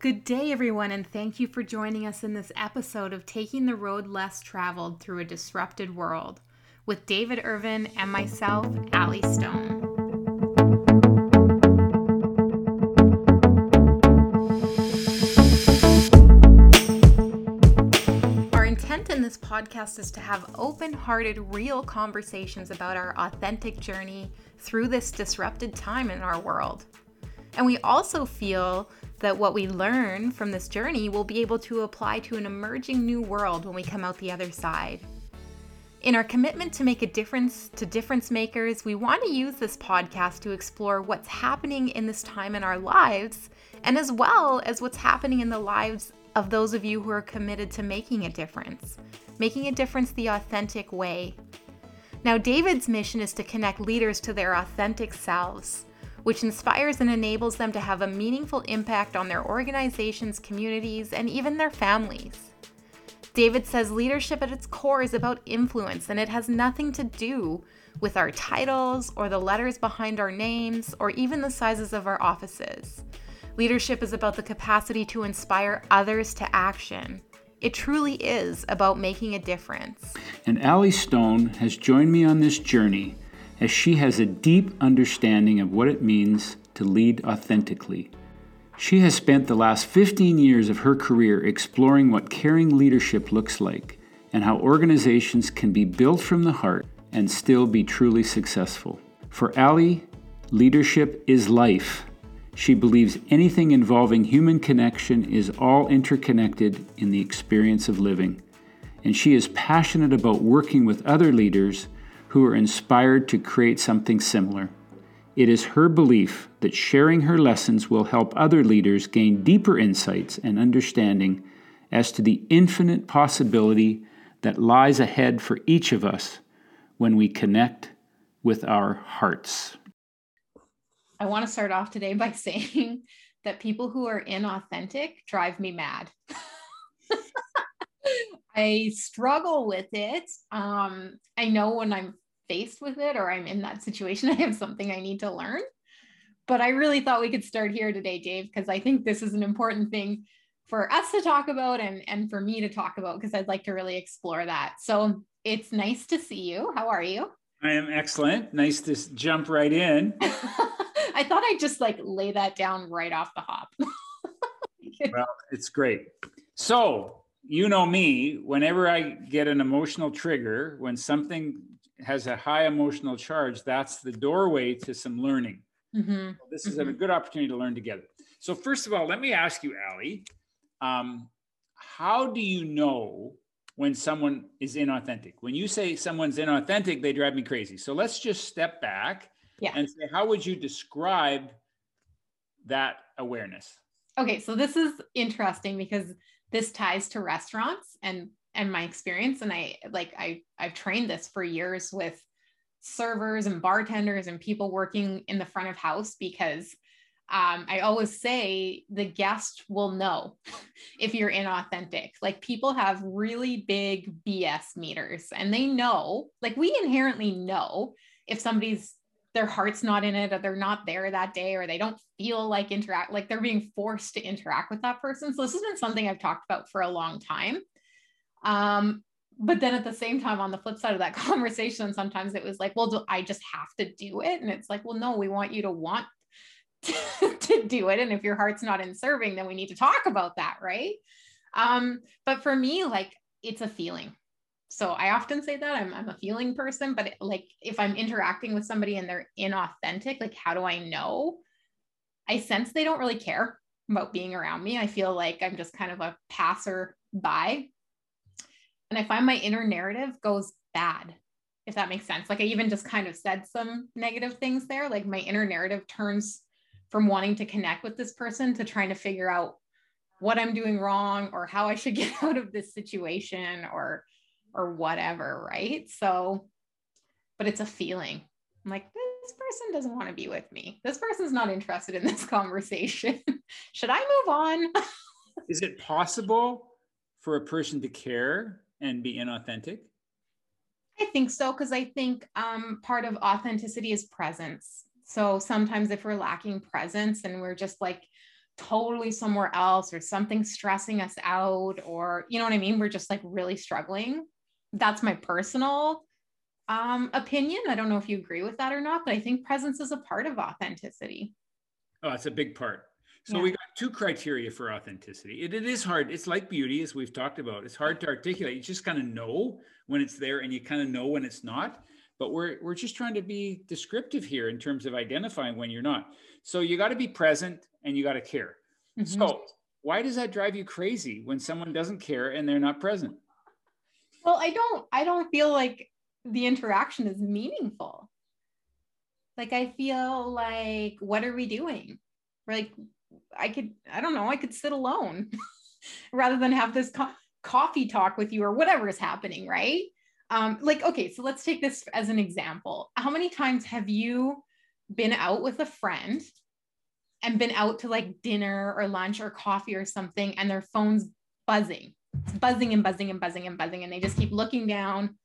Good day, everyone, and thank you for joining us in this episode of Taking the Road Less Traveled Through a Disrupted World with David Irvine and myself, Ally Stone. Our intent in this podcast is to have open hearted, real conversations about our authentic journey through this disrupted time in our world. And we also feel that what we learn from this journey will be able to apply to an emerging new world when we come out the other side. In our commitment to make a difference to difference makers, we want to use this podcast to explore what's happening in this time in our lives, and as well as what's happening in the lives of those of you who are committed to making a difference, making a difference the authentic way. Now, David's mission is to connect leaders to their authentic selves which inspires and enables them to have a meaningful impact on their organizations, communities, and even their families. David says leadership at its core is about influence, and it has nothing to do with our titles or the letters behind our names or even the sizes of our offices. Leadership is about the capacity to inspire others to action. It truly is about making a difference. And Ally Stone has joined me on this journey as she has a deep understanding of what it means to lead authentically. She has spent the last 15 years of her career exploring what caring leadership looks like and how organizations can be built from the heart and still be truly successful. For Ally, leadership is life. She believes anything involving human connection is all interconnected in the experience of living. And she is passionate about working with other leaders who are inspired to create something similar. It is her belief that sharing her lessons will help other leaders gain deeper insights and understanding as to the infinite possibility that lies ahead for each of us when we connect with our hearts. I want to start off today by saying that people who are inauthentic drive me mad. I struggle with it. Um, I know when I'm faced with it or I'm in that situation, I have something I need to learn. But I really thought we could start here today, Dave, because I think this is an important thing for us to talk about and, and for me to talk about because I'd like to really explore that. So it's nice to see you. How are you? I am excellent. Nice to jump right in. I thought I'd just like lay that down right off the hop. well, it's great. So, you know me, whenever I get an emotional trigger, when something has a high emotional charge, that's the doorway to some learning. Mm-hmm. So this is mm-hmm. a good opportunity to learn together. So, first of all, let me ask you, Ally, um, how do you know when someone is inauthentic? When you say someone's inauthentic, they drive me crazy. So, let's just step back yeah. and say, how would you describe that awareness? Okay, so this is interesting because this ties to restaurants and and my experience and i like i i've trained this for years with servers and bartenders and people working in the front of house because um, I always say the guest will know if you're inauthentic. Like people have really big BS meters and they know, like we inherently know if somebody's their heart's not in it or they're not there that day or they don't feel like interact like they're being forced to interact with that person. So this has been something I've talked about for a long time. Um, but then at the same time, on the flip side of that conversation, sometimes it was like, well, do I just have to do it? And it's like, well, no, we want you to want to, to do it. And if your heart's not in serving, then we need to talk about that, right? Um, but for me, like it's a feeling. So I often say that I'm, I'm a feeling person, but like if I'm interacting with somebody and they're inauthentic, like how do I know? I sense they don't really care about being around me. I feel like I'm just kind of a passer by and I find my inner narrative goes bad, if that makes sense. Like I even just kind of said some negative things there. Like my inner narrative turns from wanting to connect with this person to trying to figure out what I'm doing wrong or how I should get out of this situation or or whatever, right? So, but it's a feeling. I'm like, this person doesn't want to be with me. This person's not interested in this conversation. should I move on? Is it possible for a person to care and be inauthentic? I think so, because I think um, part of authenticity is presence. So sometimes if we're lacking presence and we're just like totally somewhere else or something stressing us out or you know what I mean we're just like really struggling that's my personal um, opinion. I don't know if you agree with that or not but I think presence is a part of authenticity. Oh it's a big part. So yeah. we got two criteria for authenticity. It, it is hard. It's like beauty as we've talked about. It's hard to articulate. You just kind of know when it's there and you kind of know when it's not. But we're we're just trying to be descriptive here in terms of identifying when you're not. So you got to be present and you got to care. Mm-hmm. So why does that drive you crazy when someone doesn't care and they're not present? Well, I don't I don't feel like the interaction is meaningful. Like I feel like what are we doing? Like I could I don't know, I could sit alone rather than have this co- coffee talk with you or whatever is happening, right? Um, like, okay, so let's take this as an example. How many times have you been out with a friend and been out to like dinner or lunch or coffee or something and their phone's buzzing it's buzzing and buzzing and buzzing and buzzing and they just keep looking down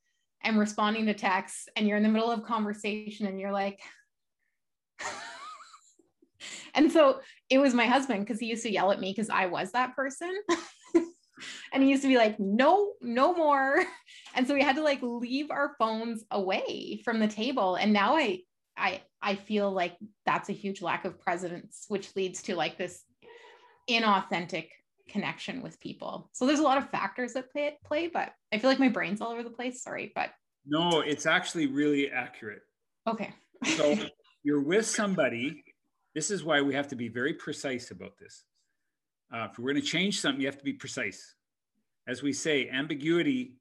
and responding to texts and you're in the middle of conversation and you're like and so it was my husband because he used to yell at me because i was that person. And he used to be like no no more. And so we had to like leave our phones away from the table and now i I I feel like that's a huge lack of presence, which leads to like this inauthentic connection with people. So there's a lot of factors that play play, but I feel like my brain's all over the place. Sorry, but no, it's actually really accurate. Okay. so you're with somebody. This is why we have to be very precise about this. Uh, if we're going to change something, you have to be precise. As we say, ambiguity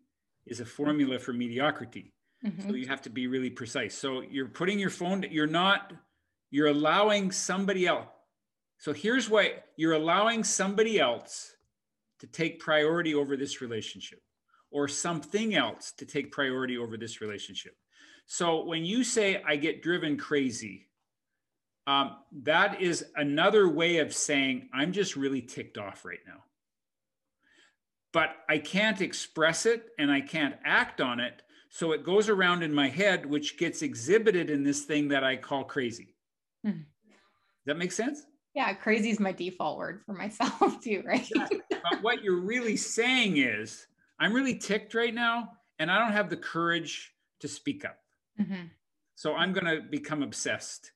is a formula for mediocrity. Mm-hmm. So you have to be really precise. So you're putting your phone, you're not, you're allowing somebody else. So here's what you're allowing somebody else to take priority over this relationship or something else to take priority over this relationship. So when you say, I get driven crazy, um, that is another way of saying, I'm just really ticked off right now. But I can't express it and I can't act on it so it goes around in my head, which gets exhibited in this thing that I call crazy. Mm-hmm. Does that make sense? Yeah, crazy is my default word for myself too, right? but what you're really saying is, I'm really ticked right now, and I don't have the courage to speak up. Mm-hmm. So I'm going to become obsessed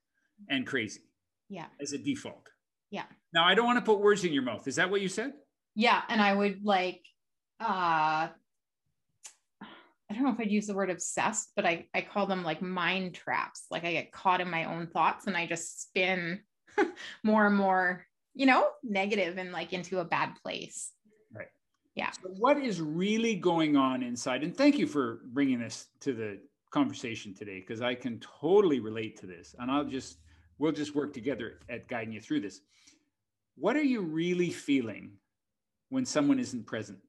and crazy. Yeah. As a default. Yeah. Now I don't want to put words in your mouth. Is that what you said? Yeah, and I would like uh I don't know if I'd use the word obsessed, but I, I call them like mind traps. Like I get caught in my own thoughts and I just spin more and more, you know, negative and like into a bad place. Right. Yeah. So what is really going on inside? And thank you for bringing this to the conversation today because I can totally relate to this. And I'll just, we'll just work together at guiding you through this. What are you really feeling when someone isn't present?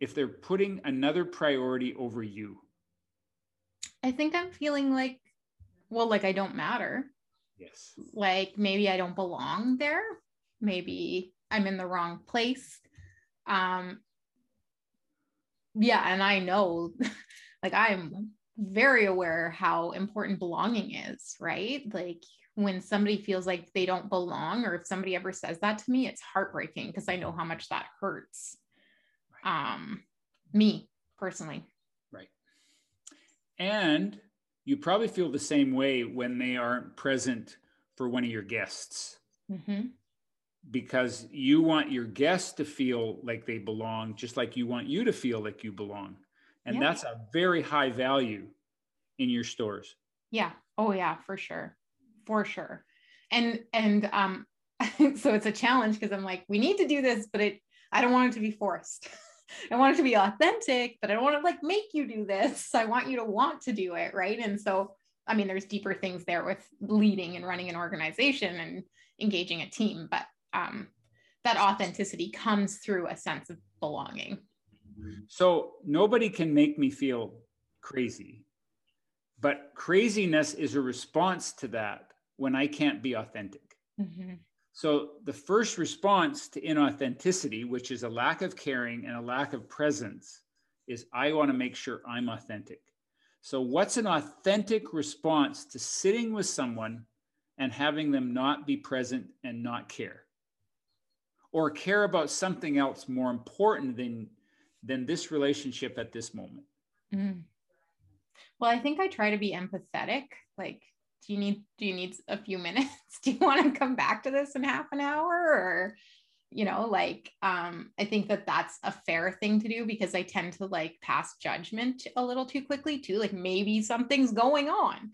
if they're putting another priority over you? I think I'm feeling like, well, like I don't matter. Yes. Like maybe I don't belong there. Maybe I'm in the wrong place. Um, yeah, and I know, like I'm very aware how important belonging is, right? Like when somebody feels like they don't belong, or if somebody ever says that to me, it's heartbreaking because I know how much that hurts um, me personally. Right. And you probably feel the same way when they aren't present for one of your guests. Mm-hmm. Because you want your guests to feel like they belong, just like you want you to feel like you belong. And yeah. that's a very high value in your stores. Yeah. Oh yeah, for sure. For sure. And and um so it's a challenge because I'm like, we need to do this, but it I don't want it to be forced. I want it to be authentic, but I don't want to like make you do this. I want you to want to do it. Right. And so, I mean, there's deeper things there with leading and running an organization and engaging a team, but um, that authenticity comes through a sense of belonging. So nobody can make me feel crazy, but craziness is a response to that when I can't be authentic. Mm-hmm. So the first response to inauthenticity, which is a lack of caring and a lack of presence, is I want to make sure I'm authentic. So, what's an authentic response to sitting with someone and having them not be present and not care? or care about something else more important than than this relationship at this moment Mm. Well, I think I try to be empathetic. Like, do you need do you need a few minutes? Do you want to come back to this in half an hour or you know, like um I think that that's a fair thing to do because I tend to like pass judgment a little too quickly too. Like maybe something's going on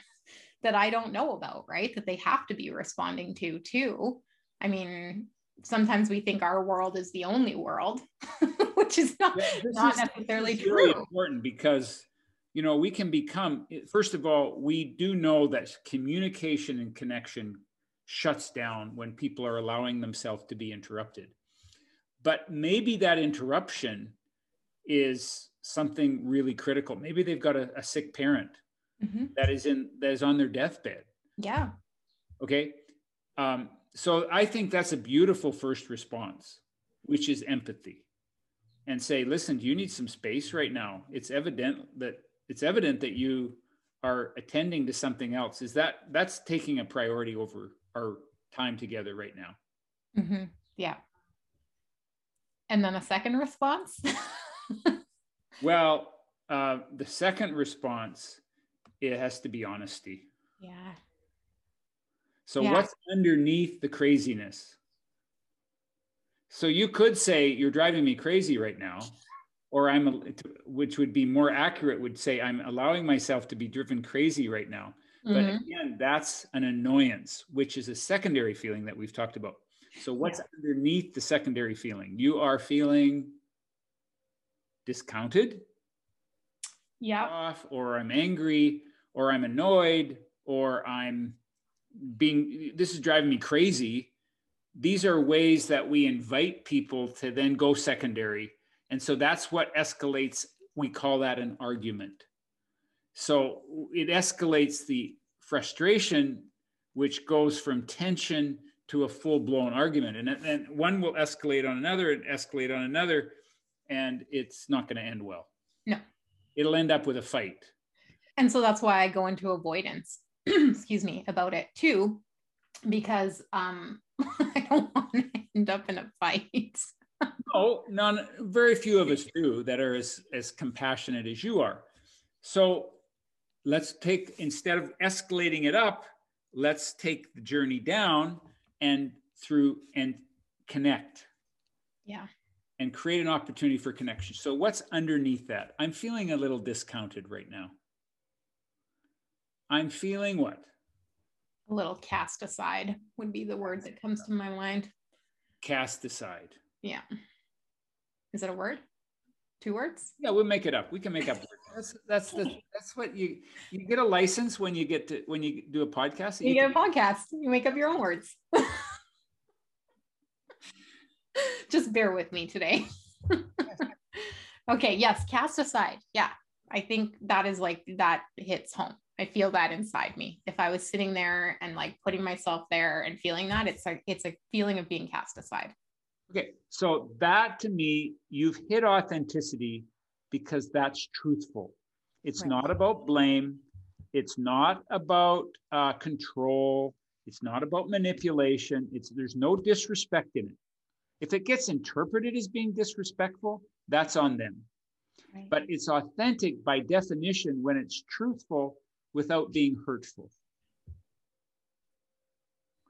that I don't know about, right? That they have to be responding to too. I mean, sometimes we think our world is the only world, which is not, yeah, not is, necessarily true. Really important because you know we can become first of all we do know that communication and connection shuts down when people are allowing themselves to be interrupted but maybe that interruption is something really critical maybe they've got a, a sick parent mm-hmm. that is in that is on their deathbed yeah okay um, so I think that's a beautiful first response, which is empathy. And say, listen, do you need some space right now? It's evident that it's evident that you are attending to something else. Is that that's taking a priority over our time together right now? Mm-hmm. Yeah. And then a second response. well, uh, the second response, it has to be honesty. Yeah. So yeah. what's underneath the craziness? So you could say you're driving me crazy right now, or I'm, which would be more accurate, would say I'm allowing myself to be driven crazy right now. Mm-hmm. But again, that's an annoyance, which is a secondary feeling that we've talked about. So what's yeah. underneath the secondary feeling? You are feeling discounted, yeah, off, or I'm angry, or I'm annoyed, or I'm being this is driving me crazy these are ways that we invite people to then go secondary and so that's what escalates we call that an argument. So it escalates the frustration which goes from tension to a full-blown argument. And then one will escalate on another and escalate on another and it's not going to end well. No. It'll end up with a fight. And so that's why i go into avoidance excuse me, about it too, because um, I don't want to end up in a fight. No, none. Very few of us do that are as as compassionate as you are. So let's take instead of escalating it up, let's take the journey down and through and connect. Yeah. And create an opportunity for connection. So what's underneath that? I'm feeling a little discounted right now. I'm feeling what? A little cast aside would be the word that comes to my mind. Cast aside. Yeah. Is it a word? Two words? Yeah, we'll make it up. We can make up. That's that's the that's what you you get a license when you get to when you do a podcast. You, you get a podcast. You make up your own words. Just bear with me today. okay, yes, cast aside. Yeah. I think that is like that hits home. I feel that inside me. If I was sitting there and like putting myself there and feeling that, it's like it's a feeling of being cast aside. Okay. So that to me, you've hit authenticity because that's truthful. It's right. not about blame. It's not about uh, control. It's not about manipulation. It's there's no disrespect in it. If it gets interpreted as being disrespectful, that's on them. Right. But it's authentic by definition when it's truthful without being hurtful.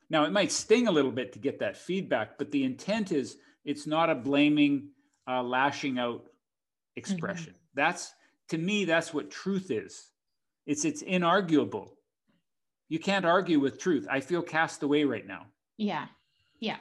Now, it might sting a little bit to get that feedback, but the intent is it's not a blaming, uh, lashing out expression. Mm-hmm. That's to me, that's what truth is. It's it's inarguable. You can't argue with truth. I feel cast away right now. Yeah. Yeah.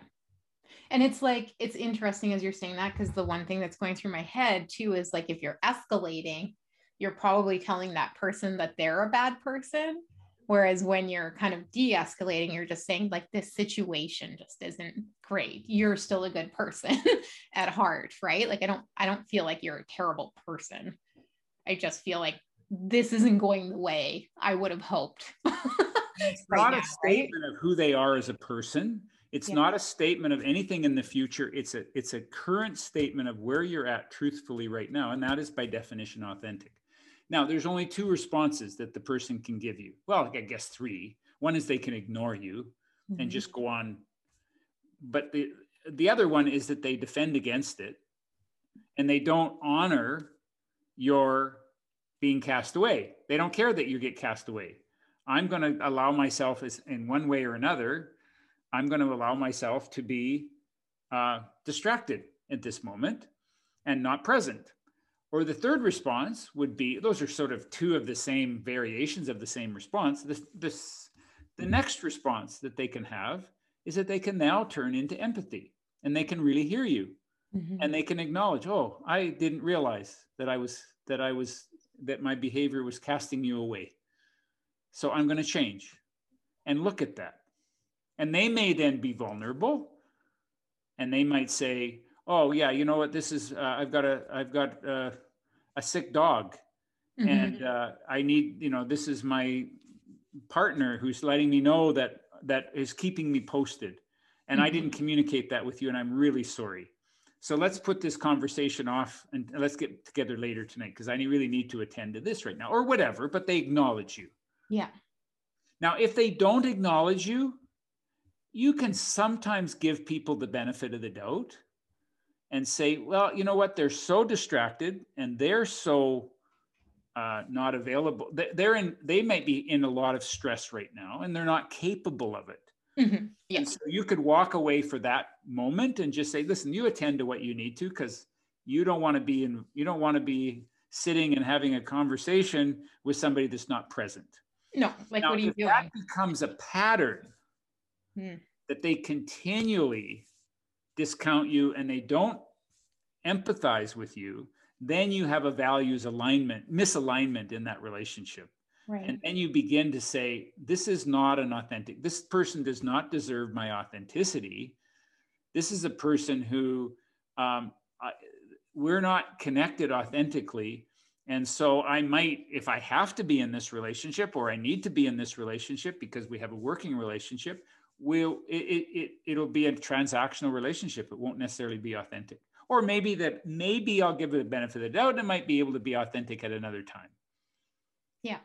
And it's like, it's interesting as you're saying that, because the one thing that's going through my head too is like, if you're escalating, you're probably telling that person that they're a bad person. Whereas when you're kind of de escalating, you're just saying, like, this situation just isn't great. You're still a good person at heart, right? Like, I don't, I don't feel like you're a terrible person. I just feel like this isn't going the way I would have hoped. it's right not now, a statement right? of who they are as a person. It's yeah. not a statement of anything in the future. It's a it's a current statement of where you're at truthfully right now, and that is by definition authentic. Now, there's only two responses that the person can give you. Well, I guess three. One is they can ignore you mm-hmm. and just go on. But the the other one is that they defend against it and they don't honor your being cast away. They don't care that you get cast away. I'm going to allow myself, as, in one way or another, I'm going to allow myself to be uh, distracted at this moment and not present. Or the third response would be those are sort of two of the same variations of the same response. This, this, the next response that they can have is that they can now turn into empathy and they can really hear you mm-hmm. and they can acknowledge, oh, I didn't realize that I was, that I was, that my behavior was casting you away. So I'm going to change and look at that. And they may then be vulnerable and they might say, oh yeah, you know what, this is, uh, I've got a, I've got uh, a sick dog mm-hmm. and uh, I need, you know, this is my partner who's letting me know that, that is keeping me posted. And mm-hmm. I didn't communicate that with you and I'm really sorry. So let's put this conversation off and let's get together later tonight because I really need to attend to this right now or whatever, but they acknowledge you. Yeah. Now, if they don't acknowledge you, you can sometimes give people the benefit of the doubt and say, well, you know what? They're so distracted and they're so uh, not available. They're in, they might be in a lot of stress right now and they're not capable of it. Mm-hmm. Yes. So you could walk away for that moment and just say, listen, you attend to what you need to because you don't want to be in, you don't want to be sitting and having a conversation with somebody that's not present. No, like now, what are you doing? That becomes a pattern hmm. that they continually discount you and they don't empathize with you, then you have a values alignment, misalignment in that relationship. Right. And then you begin to say, this is not an authentic, this person does not deserve my authenticity. This is a person who um, I, we're not connected authentically. And so I might, if I have to be in this relationship or I need to be in this relationship because we have a working relationship, we'll, it, it, it, will be a transactional relationship. It won't necessarily be authentic. Or maybe that maybe I'll give it the benefit of the doubt and it might be able to be authentic at another time. Yeah.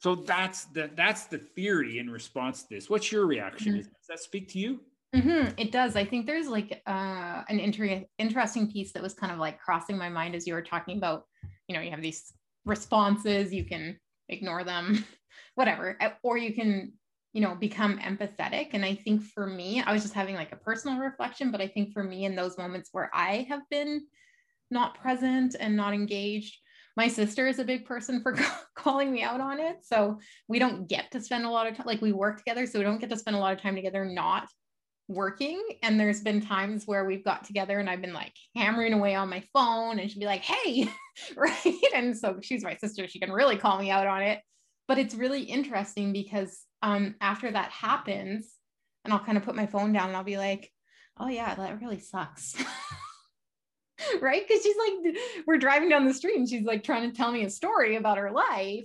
So that's the that's the theory in response to this. What's your reaction? Mm-hmm. Does that speak to you? Mm-hmm. It does. I think there's like uh, an inter- interesting piece that was kind of like crossing my mind as you were talking about. You know, you have these responses, you can ignore them, whatever, uh, or you can, you know, become empathetic. And I think for me, I was just having like a personal reflection, but I think for me, in those moments where I have been not present and not engaged, my sister is a big person for calling me out on it. So we don't get to spend a lot of time, like we work together. So we don't get to spend a lot of time together not working. And there's been times where we've got together and I've been like hammering away on my phone and she'd be like, hey, right. And so she's my sister. She can really call me out on it. But it's really interesting because um, after that happens, and I'll kind of put my phone down and I'll be like, oh, yeah, that really sucks. right? Because she's like, we're driving down the street and she's like trying to tell me a story about her life.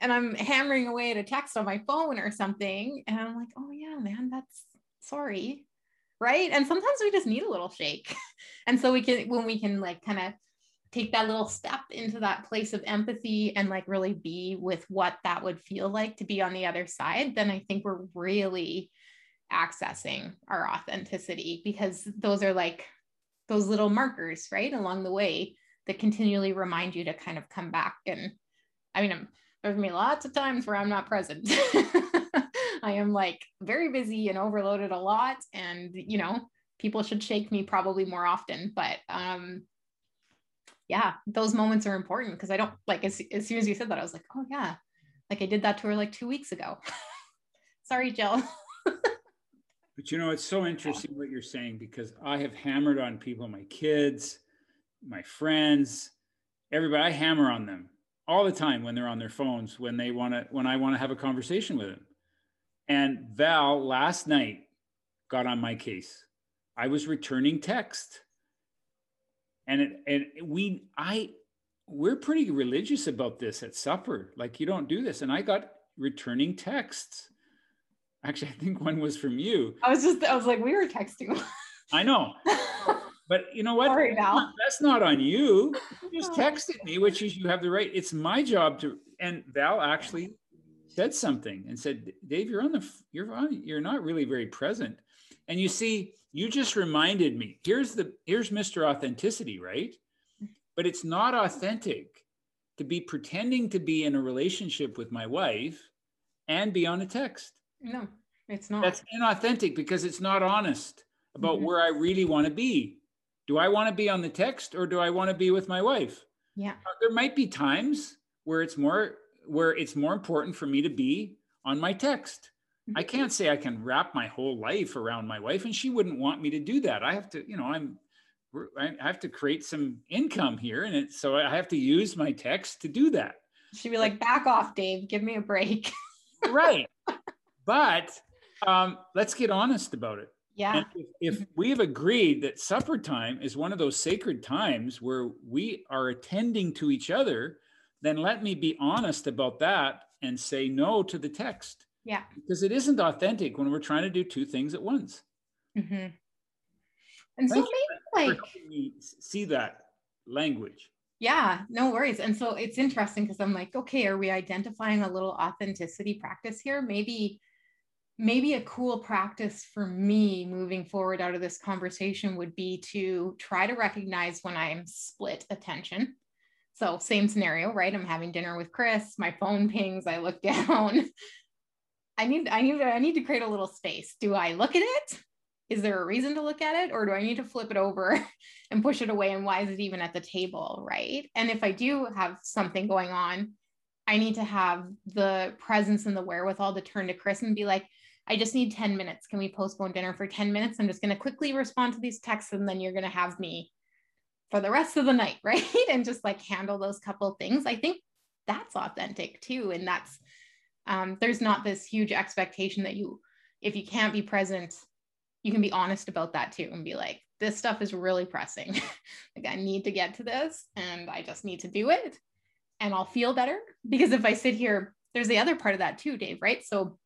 And I'm hammering away at a text on my phone or something. And I'm like, oh, yeah, man, that's sorry. Right. And sometimes we just need a little shake. and so we can, when we can like kind of take that little step into that place of empathy and like really be with what that would feel like to be on the other side, then I think we're really accessing our authenticity because those are like those little markers, right, along the way that continually remind you to kind of come back. And I mean, I'm, there's gonna lots of times where I'm not present. I am like very busy and overloaded a lot, and you know, people should shake me probably more often. But um, yeah, those moments are important because I don't like as, as soon as you said that, I was like, oh yeah, like I did that to her like two weeks ago. Sorry, Jill. But you know, it's so interesting what you're saying because I have hammered on people, my kids, my friends, everybody. I hammer on them all the time when they're on their phones when they want to when I want to have a conversation with them. And Val last night got on my case. I was returning text. And it, and we I we're pretty religious about this at supper. Like you don't do this. And I got returning texts Actually, I think one was from you. I was just, I was like, we were texting. I know. But you know what? Sorry, Val. That's not on you. You just texted me, which is you have the right. It's my job to. And Val actually said something and said, "Dave, you're on the. You're on. You're not really very present." And you see, you just reminded me. Here's the here's Mr. Authenticity, right? But it's not authentic to be pretending to be in a relationship with my wife and be on a text. No, it's not. That's inauthentic because it's not honest about Mhm. where I really want to be. Do I want to be on the text or do I want to be with my wife? Yeah. Uh, There might be times where it's more where it's more important for me to be on my text. I Mhm. can't say I can wrap my whole life around my wife and she wouldn't want me to do that. I have to, you know, I'm I have to create some income here and it, so I have to use my text to do that. She'd be like, back off, Dave. Give me a break. right. But um, let's get honest about it. yeah. And if, if we've agreed that supper time is one of those sacred times where we are attending to each other, then let me be honest about that and say no to the text Yeah. because it isn't authentic when we're trying to do two things at once. hmm And so Thank you maybe like, see that language. yeah, no worries. And so it's interesting because I'm like, okay, are we identifying a little authenticity practice here? Maybe, maybe a cool practice for me moving forward out of this conversation would be to try to recognize when I'm split attention. So same scenario, right? I'm having dinner with Chris, my phone pings, I look down. I need, I need, I need to create a little space. Do I look at it? Is there a reason to look at it? Or do I need to flip it over and push it away? And why is it even at the table? Right. And if I do have something going on, I need to have the presence and the wherewithal to turn to Chris and be like, I just need 10 minutes. Can we postpone dinner for 10 minutes? I'm just going to quickly respond to these texts and then you're going to have me for the rest of the night. Right. And just like handle those couple things. I think that's authentic too. And that's, um, there's not this huge expectation that you, if you can't be present, you can be honest about that too and be like, this stuff is really pressing. like, I need to get to this and I just need to do it and I'll feel better. Because if I sit here, there's the other part of that too, Dave, right? So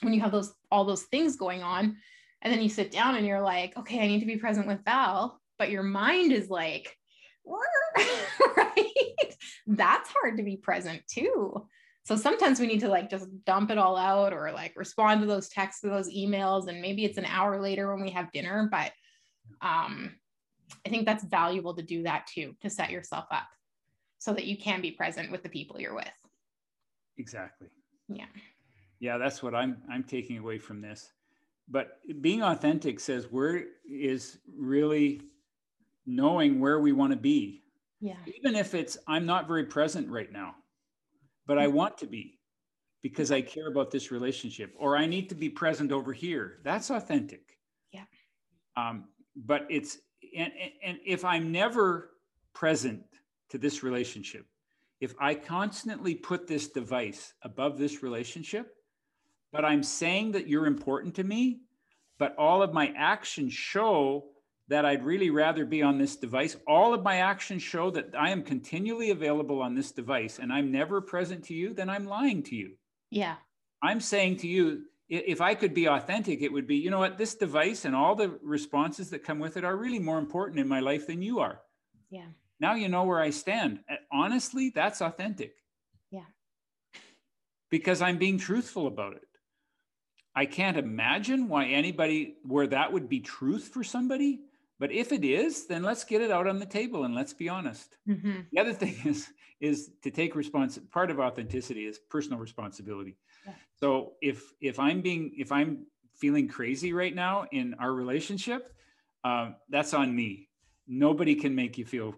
when you have those, all those things going on, and then you sit down and you're like, okay, I need to be present with Val, but your mind is like, right? That's hard to be present too. So sometimes we need to like just dump it all out or like respond to those texts or those emails. And maybe it's an hour later when we have dinner, but um, I think that's valuable to do that too, to set yourself up so that you can be present with the people you're with. Exactly. Yeah. Yeah, that's what I'm I'm taking away from this. But being authentic says where is really knowing where we want to be. Yeah. Even if it's I'm not very present right now, but I want to be because I care about this relationship or I need to be present over here. That's authentic. Yeah. Um, but it's and, and- and if I'm never present to this relationship, if I constantly put this device above this relationship, but I'm saying that you're important to me, but all of my actions show that I'd really rather be on this device. All of my actions show that I am continually available on this device and I'm never present to you, then I'm lying to you. Yeah. I'm saying to you, if I could be authentic, it would be, you know what, this device and all the responses that come with it are really more important in my life than you are. Yeah. Now you know where I stand. Honestly, that's authentic. Yeah. Because I'm being truthful about it. I can't imagine why anybody, where that would be truth for somebody. But if it is, then let's get it out on the table and let's be honest. hmm The other thing is, is to take response. Part of authenticity is personal responsibility. Yeah. So if if I'm being if I'm feeling crazy right now in our relationship, um, that's on me. Nobody can make you feel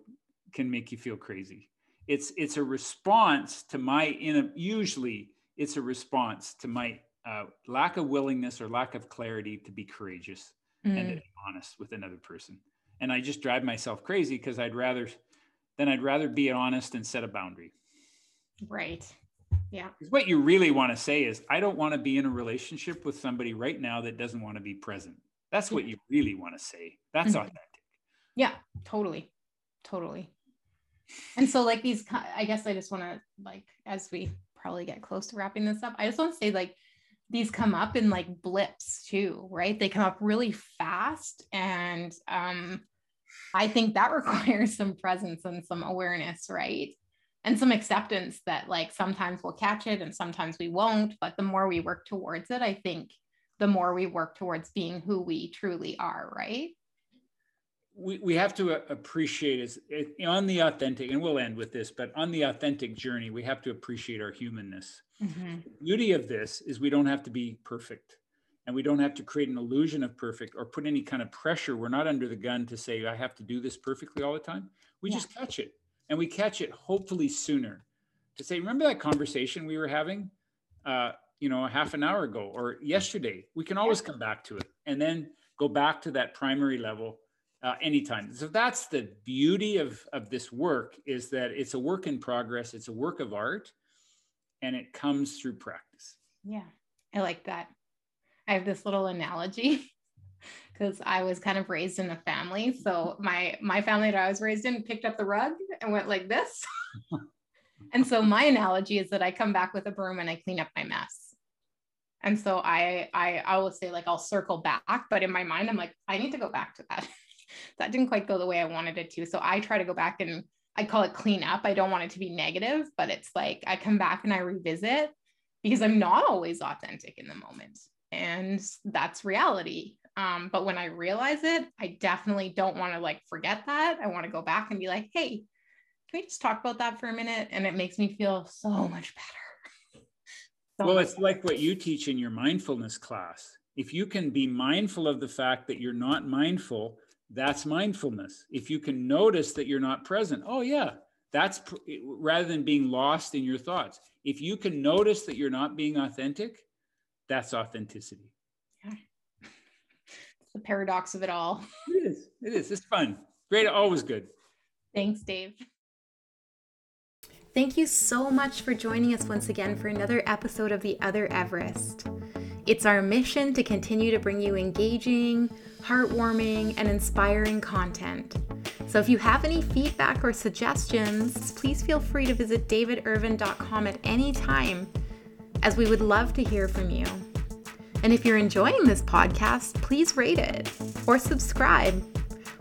can make you feel crazy. It's it's a response to my in usually it's a response to my uh, lack of willingness or lack of clarity to be courageous Mm. be honest with another person. And I just drive myself crazy because I'd rather then I'd rather be honest and set a boundary. Right. Yeah. what you really want to say is, I don't want to be in a relationship with somebody right now that doesn't want to be present. That's what you really want to say. That's Mhm. authentic. Yeah, totally. Totally. And so like these I guess I just want to like as we probably get close to wrapping this up, I just want to say like these come up in like blips too, right? They come up really fast and um I think that requires some presence and some awareness, right? And some acceptance that like sometimes we'll catch it and sometimes we won't, but the more we work towards it, I think the more we work towards being who we truly are, right? We, we have to appreciate is on the authentic, and we'll end with this, but on the authentic journey, we have to appreciate our humanness. Mm-hmm. The beauty of this is we don't have to be perfect and we don't have to create an illusion of perfect or put any kind of pressure. We're not under the gun to say, I have to do this perfectly all the time. We yeah. just catch it and we catch it hopefully sooner to say, remember that conversation we were having? Uh, you know, a half an hour ago or yesterday. We can always come back to it and then go back to that primary level uh, anytime. So that's the beauty of, of this work is that it's a work in progress. It's a work of art and it comes through practice. Yeah, I like that. I have this little analogy because I was kind of raised in a family. So my my family that I was raised in picked up the rug and went like this. and so my analogy is that I come back with a broom and I clean up my mess. And so I I always say like I'll circle back, but in my mind I'm like I need to go back to that. That didn't quite go the way I wanted it to. So I try to go back and I call it clean up. I don't want it to be negative, but it's like I come back and I revisit because I'm not always authentic in the moment. And that's reality. Um, but when I realize it, I definitely don't want to like forget that. I want to go back and be like, hey, can we just talk about that for a minute? And it makes me feel so much better well, it's like what you teach in your mindfulness class. If you can be mindful of the fact that you're not mindful, that's mindfulness. If you can notice that you're not present, oh, yeah, that's pr- rather than being lost in your thoughts. If you can notice that you're not being authentic, that's authenticity. Yeah. the paradox of it all. It is. It is. It's fun. Great. Always good. Thanks, Dave. Thank you so much for joining us once again for another episode of The Other Everest. It's our mission to continue to bring you engaging, heartwarming, and inspiring content. So if you have any feedback or suggestions, please feel free to visit davidirvine.com at any time, as we would love to hear from you. And if you're enjoying this podcast, please rate it or subscribe,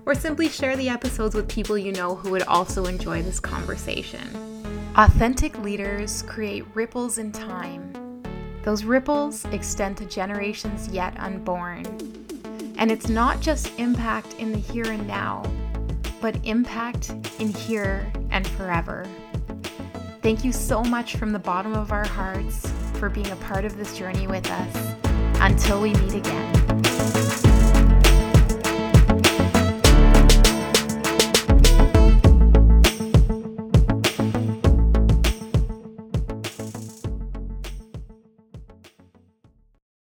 or simply share the episodes with people you know who would also enjoy this conversation. Authentic leaders create ripples in time. Those ripples extend to generations yet unborn. And it's not just impact in the here and now, but impact in here and forever. Thank you so much from the bottom of our hearts for being a part of this journey with us. Until we meet again.